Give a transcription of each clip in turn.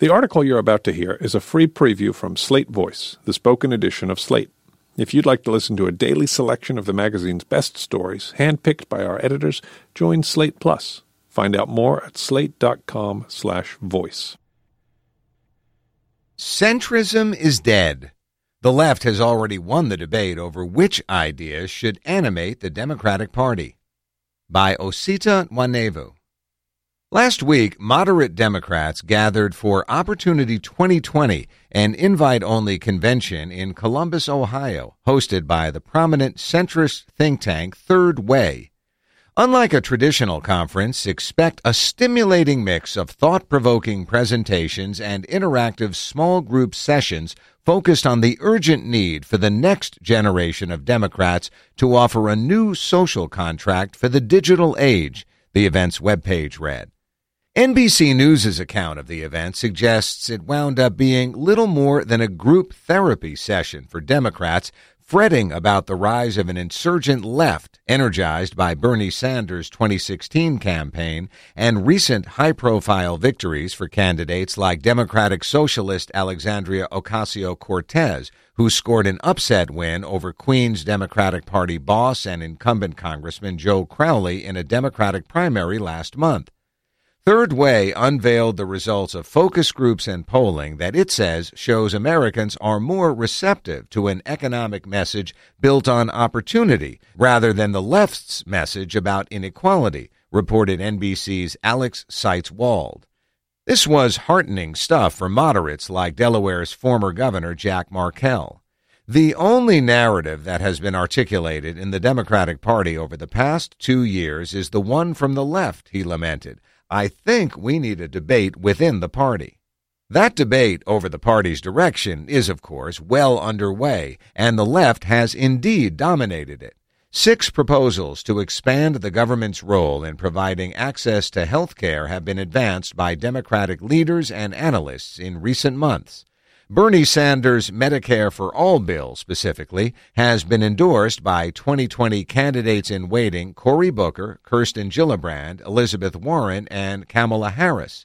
The article you're about to hear is a free preview from Slate Voice, the spoken edition of Slate. If you'd like to listen to a daily selection of the magazine's best stories, handpicked by our editors, join Slate Plus. Find out more at slate.com/voice. Centrism is dead. The left has already won the debate over which ideas should animate the Democratic Party. By Osita Nwanevu. Last week, moderate Democrats gathered for Opportunity 2020, an invite only convention in Columbus, Ohio, hosted by the prominent centrist think tank Third Way. Unlike a traditional conference, expect a stimulating mix of thought provoking presentations and interactive small group sessions focused on the urgent need for the next generation of Democrats to offer a new social contract for the digital age, the event's webpage read. NBC News' account of the event suggests it wound up being little more than a group therapy session for Democrats fretting about the rise of an insurgent left energized by Bernie Sanders' 2016 campaign and recent high profile victories for candidates like Democratic Socialist Alexandria Ocasio Cortez, who scored an upset win over Queens Democratic Party boss and incumbent Congressman Joe Crowley in a Democratic primary last month. Third Way unveiled the results of focus groups and polling that it says shows Americans are more receptive to an economic message built on opportunity rather than the left's message about inequality, reported NBC's Alex Seitz Wald. This was heartening stuff for moderates like Delaware's former governor Jack Markell. The only narrative that has been articulated in the Democratic Party over the past two years is the one from the left, he lamented I think we need a debate within the party. That debate over the party's direction is, of course, well underway, and the left has indeed dominated it. Six proposals to expand the government's role in providing access to health care have been advanced by Democratic leaders and analysts in recent months. Bernie Sanders' Medicare for All bill, specifically, has been endorsed by 2020 candidates in waiting Cory Booker, Kirsten Gillibrand, Elizabeth Warren, and Kamala Harris.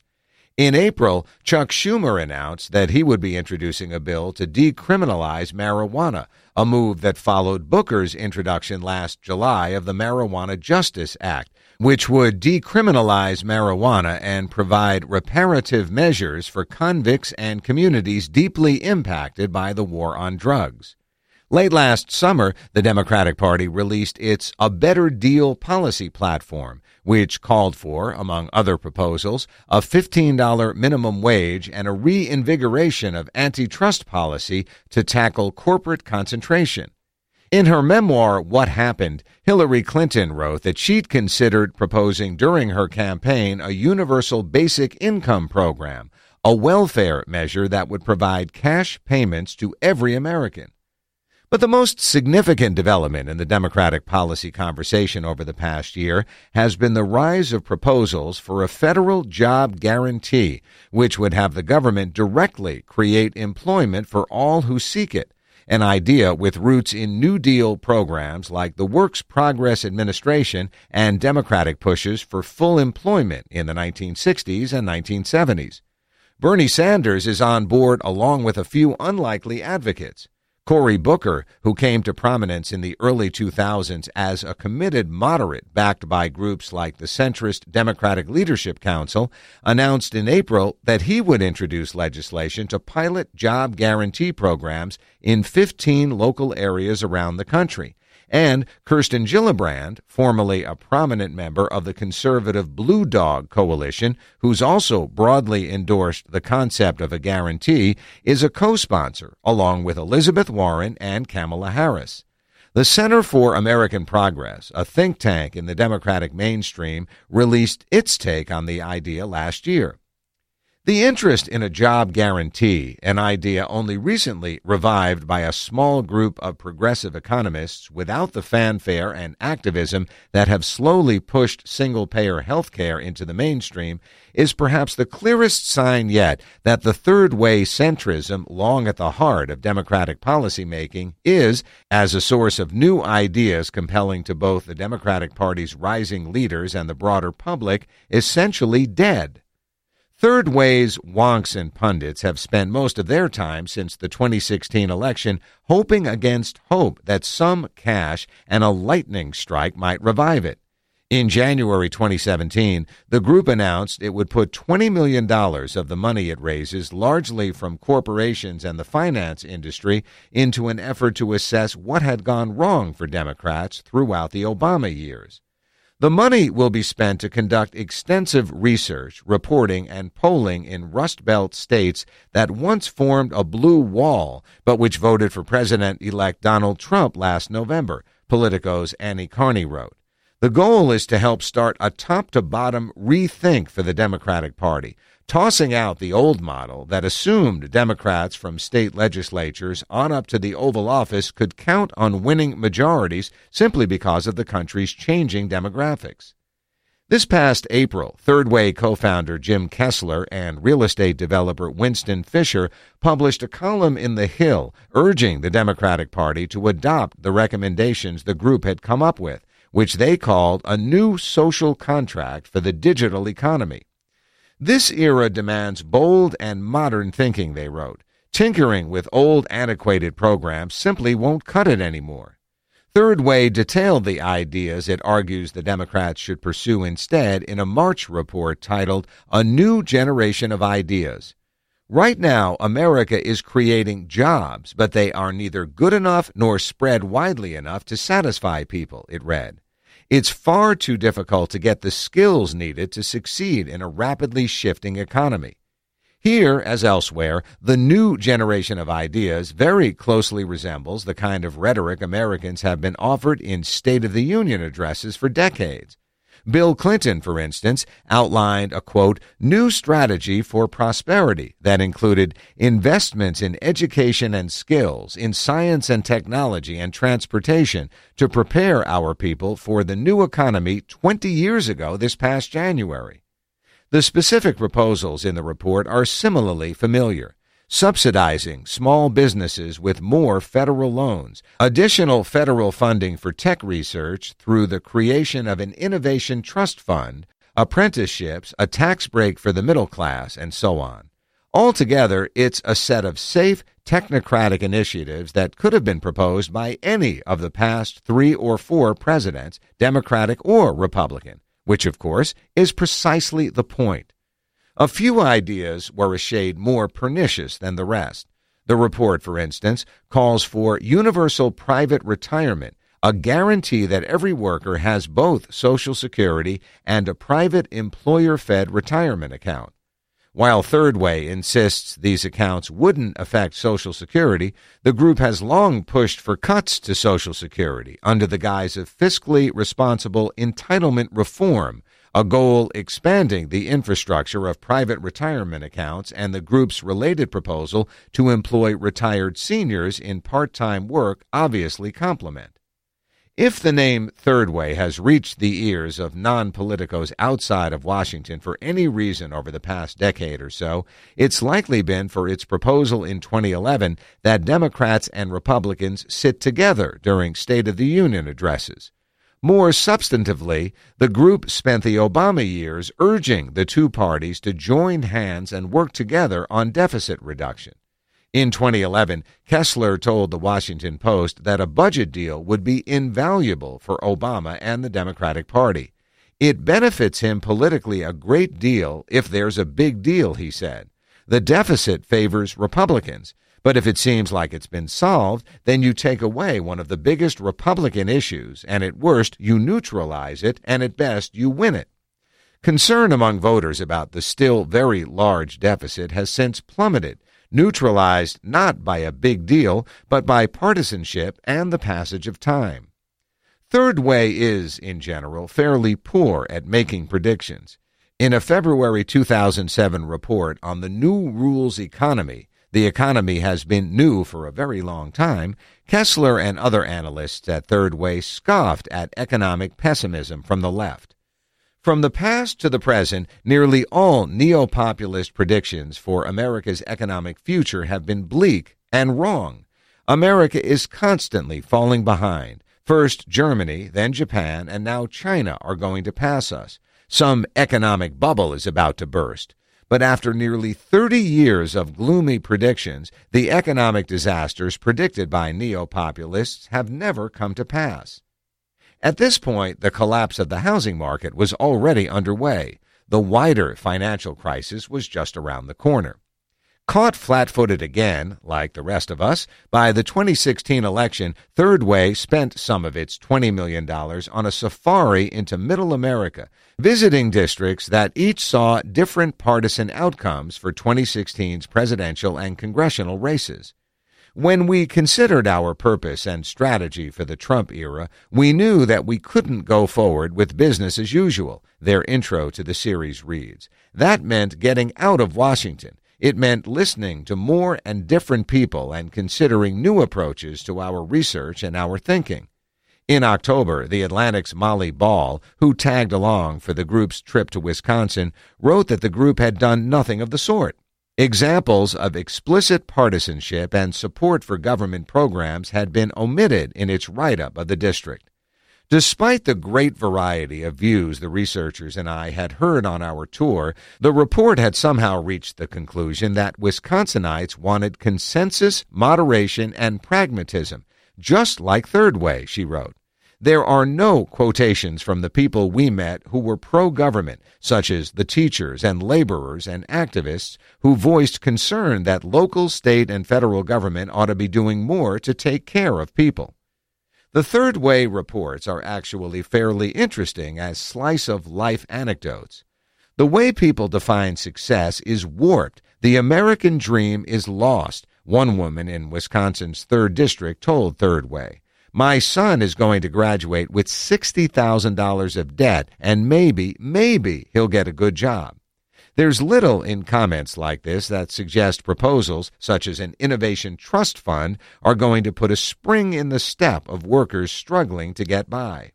In April, Chuck Schumer announced that he would be introducing a bill to decriminalize marijuana, a move that followed Booker's introduction last July of the Marijuana Justice Act, which would decriminalize marijuana and provide reparative measures for convicts and communities deeply impacted by the war on drugs. Late last summer, the Democratic Party released its A Better Deal policy platform, which called for, among other proposals, a $15 minimum wage and a reinvigoration of antitrust policy to tackle corporate concentration. In her memoir, What Happened, Hillary Clinton wrote that she'd considered proposing during her campaign a universal basic income program, a welfare measure that would provide cash payments to every American. But the most significant development in the Democratic policy conversation over the past year has been the rise of proposals for a federal job guarantee, which would have the government directly create employment for all who seek it an idea with roots in New Deal programs like the Works Progress Administration and Democratic pushes for full employment in the 1960s and 1970s. Bernie Sanders is on board along with a few unlikely advocates. Cory Booker, who came to prominence in the early 2000s as a committed moderate backed by groups like the centrist Democratic Leadership Council, announced in April that he would introduce legislation to pilot job guarantee programs in 15 local areas around the country and Kirsten Gillibrand, formerly a prominent member of the conservative Blue Dog Coalition, who's also broadly endorsed the concept of a guarantee, is a co sponsor, along with Elizabeth Warren and Kamala Harris. The Center for American Progress, a think tank in the Democratic mainstream, released its take on the idea last year. The interest in a job guarantee, an idea only recently revived by a small group of progressive economists without the fanfare and activism that have slowly pushed single payer health care into the mainstream, is perhaps the clearest sign yet that the third way centrism, long at the heart of Democratic policymaking, is, as a source of new ideas compelling to both the Democratic Party's rising leaders and the broader public, essentially dead. Third way's wonks and pundits have spent most of their time since the 2016 election hoping against hope that some cash and a lightning strike might revive it. In January 2017, the group announced it would put $20 million of the money it raises, largely from corporations and the finance industry, into an effort to assess what had gone wrong for Democrats throughout the Obama years. The money will be spent to conduct extensive research, reporting, and polling in Rust Belt states that once formed a blue wall, but which voted for President elect Donald Trump last November, Politico's Annie Karni wrote. The goal is to help start a top to bottom rethink for the Democratic Party, tossing out the old model that assumed Democrats from state legislatures on up to the Oval Office could count on winning majorities simply because of the country's changing demographics. This past April, Third Way co founder Jim Kessler and real estate developer Winston Fisher published a column in The Hill urging the Democratic Party to adopt the recommendations the group had come up with, which they called a new social contract for the digital economy. This era demands bold and modern thinking, they wrote. Tinkering with old antiquated programs simply won't cut it anymore. Third Way detailed the ideas it argues the Democrats should pursue instead in a March report titled A New Generation of Ideas. Right now, America is creating jobs, but they are neither good enough nor spread widely enough to satisfy people, it read. It's far too difficult to get the skills needed to succeed in a rapidly shifting economy. Here, as elsewhere, the new generation of ideas very closely resembles the kind of rhetoric Americans have been offered in State of the Union addresses for decades. Bill Clinton, for instance, outlined a quote, new strategy for prosperity that included investments in education and skills, in science and technology and transportation to prepare our people for the new economy 20 years ago this past January. The specific proposals in the report are similarly familiar subsidizing small businesses with more federal loans, additional federal funding for tech research through the creation of an innovation trust fund, apprenticeships, a tax break for the middle class, and so on. Altogether, it's a set of safe, technocratic initiatives that could have been proposed by any of the past three or four presidents, Democratic or Republican, which, of course, is precisely the point. A few ideas were a shade more pernicious than the rest. The report, for instance, calls for universal private retirement, a guarantee that every worker has both Social Security and a private employer fed retirement account. While Third Way insists these accounts wouldn't affect Social Security, the group has long pushed for cuts to Social Security under the guise of fiscally responsible entitlement reform a goal expanding the infrastructure of private retirement accounts and the group's related proposal to employ retired seniors in part time work obviously complement. If the name Third Way has reached the ears of non politicos outside of Washington for any reason over the past decade or so, it's likely been for its proposal in 2011 that Democrats and Republicans sit together during State of the Union addresses. More substantively, the group spent the Obama years urging the two parties to join hands and work together on deficit reduction. In 2011, Kessler told the Washington Post that a budget deal would be invaluable for Obama and the Democratic Party. It benefits him politically a great deal if there's a big deal, he said. The deficit favors Republicans, but if it seems like it's been solved, then you take away one of the biggest Republican issues, and at worst, you neutralize it, and at best, you win it. Concern among voters about the still very large deficit has since plummeted, neutralized not by a big deal, but by partisanship and the passage of time. Third Way is, in general, fairly poor at making predictions. In a February 2007 report on the New Rules Economy, the economy has been new for a very long time, Kessler and other analysts at Third Way scoffed at economic pessimism from the left. From the past to the present, nearly all neo populist predictions for America's economic future have been bleak and wrong. America is constantly falling behind. First Germany, then Japan, and now China are going to pass us. Some economic bubble is about to burst. But after nearly 30 years of gloomy predictions, the economic disasters predicted by neo populists have never come to pass. At this point, the collapse of the housing market was already underway. The wider financial crisis was just around the corner. Caught flat footed again, like the rest of us, by the 2016 election, Third Way spent some of its $20 million on a safari into Middle America, visiting districts that each saw different partisan outcomes for 2016's presidential and congressional races. When we considered our purpose and strategy for the Trump era, we knew that we couldn't go forward with business as usual, their intro to the series reads. That meant getting out of Washington it meant listening to more and different people and considering new approaches to our research and our thinking. In October, The Atlantic's Molly Ball, who tagged along for the group's trip to Wisconsin, wrote that the group had done nothing of the sort. Examples of explicit partisanship and support for government programs had been omitted in its write up of the district. Despite the great variety of views the researchers and I had heard on our tour, the report had somehow reached the conclusion that Wisconsinites wanted consensus, moderation, and pragmatism, just like Third Way, she wrote. There are no quotations from the people we met who were pro government, such as the teachers and laborers and activists who voiced concern that local, state, and federal government ought to be doing more to take care of people. The third way reports are actually fairly interesting as slice of life anecdotes. The way people define success is warped. The American dream is lost, one woman in Wisconsin's 3rd District told Third Way. My son is going to graduate with $60,000 of debt, and maybe, maybe he'll get a good job. There's little in comments like this that suggest proposals, such as an innovation trust fund, are going to put a spring in the step of workers struggling to get by.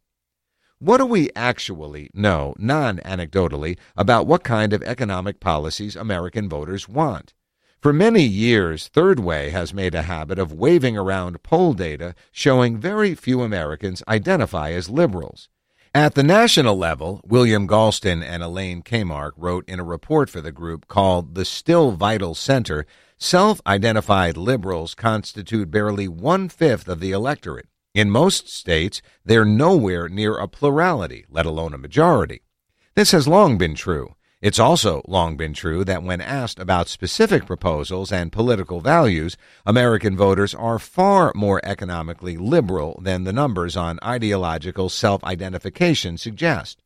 What do we actually know, non anecdotally, about what kind of economic policies American voters want? For many years, Third Way has made a habit of waving around poll data showing very few Americans identify as liberals. At the national level, William Galston and Elaine Kamarck wrote in a report for the group called The Still Vital Center self identified liberals constitute barely one fifth of the electorate. In most states, they're nowhere near a plurality, let alone a majority. This has long been true. It's also long been true that when asked about specific proposals and political values, American voters are far more economically liberal than the numbers on ideological self identification suggest.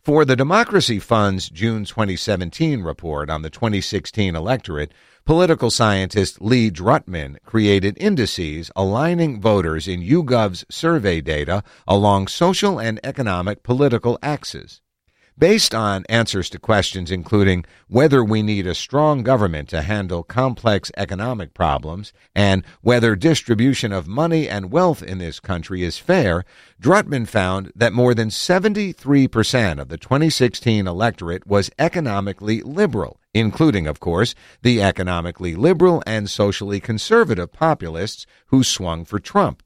For the Democracy Fund's June 2017 report on the 2016 electorate, political scientist Lee Drutman created indices aligning voters in YouGov's survey data along social and economic political axes based on answers to questions including whether we need a strong government to handle complex economic problems and whether distribution of money and wealth in this country is fair, Drutman found that more than 73% of the 2016 electorate was economically liberal, including, of course, the economically liberal and socially conservative populists who swung for Trump.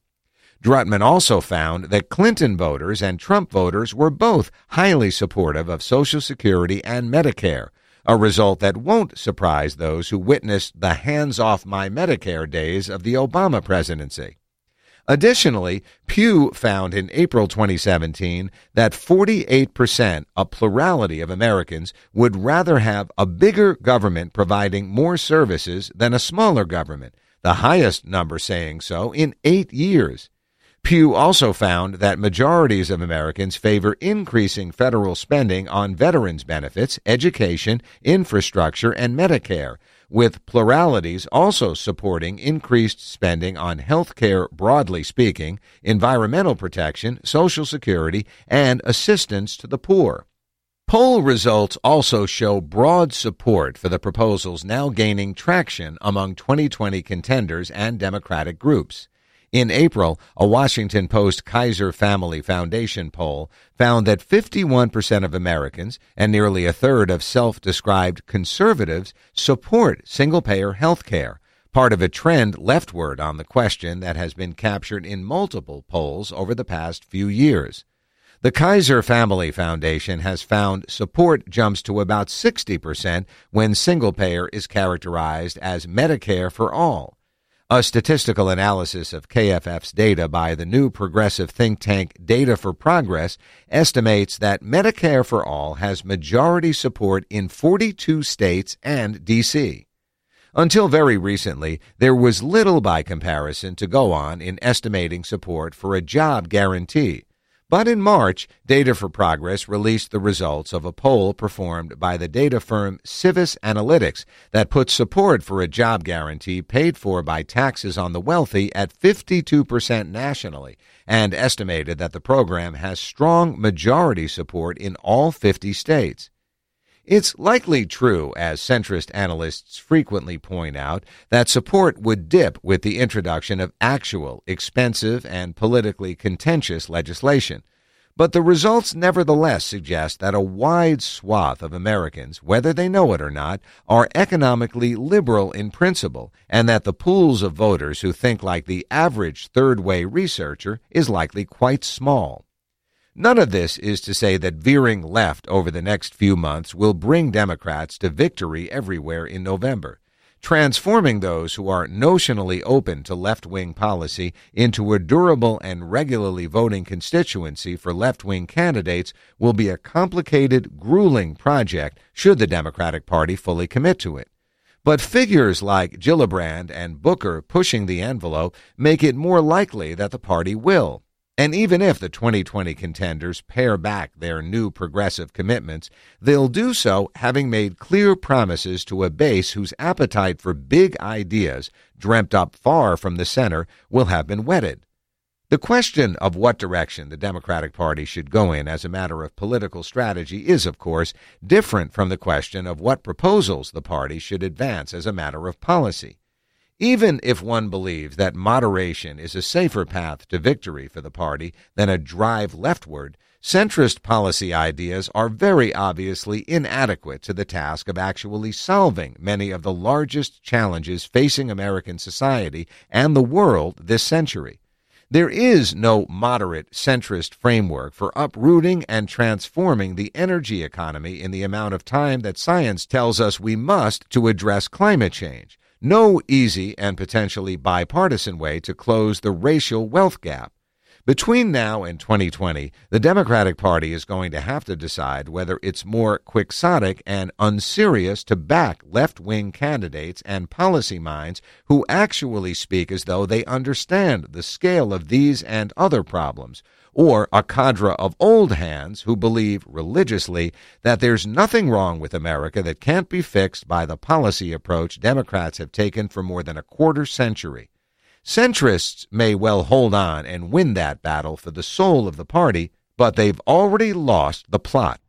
Drutman also found that Clinton voters and Trump voters were both highly supportive of Social Security and Medicare, a result that won't surprise those who witnessed the hands off my Medicare days of the Obama presidency. Additionally, Pew found in April 2017 that 48%, a plurality of Americans, would rather have a bigger government providing more services than a smaller government, the highest number saying so in eight years. Pew also found that majorities of Americans favor increasing federal spending on veterans benefits, education, infrastructure, and Medicare, with pluralities also supporting increased spending on health care broadly speaking, environmental protection, Social Security, and assistance to the poor. Poll results also show broad support for the proposals now gaining traction among 2020 contenders and Democratic groups. In April, a Washington Post Kaiser Family Foundation poll found that 51% of Americans and nearly a third of self described conservatives support single payer health care, part of a trend leftward on the question that has been captured in multiple polls over the past few years. The Kaiser Family Foundation has found support jumps to about 60% when single payer is characterized as Medicare for all. A statistical analysis of KFF's data by the new progressive think tank Data for Progress estimates that Medicare for All has majority support in 42 states and D.C. Until very recently, there was little by comparison to go on in estimating support for a job guarantee but in March, Data for Progress released the results of a poll performed by the data firm Civis Analytics that put support for a job guarantee paid for by taxes on the wealthy at 52% nationally and estimated that the program has strong majority support in all 50 states. It's likely true, as centrist analysts frequently point out, that support would dip with the introduction of actual, expensive, and politically contentious legislation. But the results nevertheless suggest that a wide swath of Americans, whether they know it or not, are economically liberal in principle, and that the pools of voters who think like the average third way researcher is likely quite small. None of this is to say that veering left over the next few months will bring Democrats to victory everywhere in November. Transforming those who are notionally open to left wing policy into a durable and regularly voting constituency for left wing candidates will be a complicated, grueling project should the Democratic Party fully commit to it. But figures like Gillibrand and Booker pushing the envelope make it more likely that the party will. And even if the 2020 contenders pare back their new progressive commitments, they'll do so having made clear promises to a base whose appetite for big ideas, dreamt up far from the center, will have been whetted. The question of what direction the Democratic Party should go in as a matter of political strategy is, of course, different from the question of what proposals the party should advance as a matter of policy. Even if one believes that moderation is a safer path to victory for the party than a drive leftward, centrist policy ideas are very obviously inadequate to the task of actually solving many of the largest challenges facing American society and the world this century. There is no moderate centrist framework for uprooting and transforming the energy economy in the amount of time that science tells us we must to address climate change no easy and potentially bipartisan way to close the racial wealth gap. Between now and 2020, the Democratic Party is going to have to decide whether it's more quixotic and unserious to back left wing candidates and policy minds who actually speak as though they understand the scale of these and other problems, or a cadre of old hands who believe religiously that there's nothing wrong with America that can't be fixed by the policy approach Democrats have taken for more than a quarter century. Centrists may well hold on and win that battle for the soul of the party, but they've already lost the plot.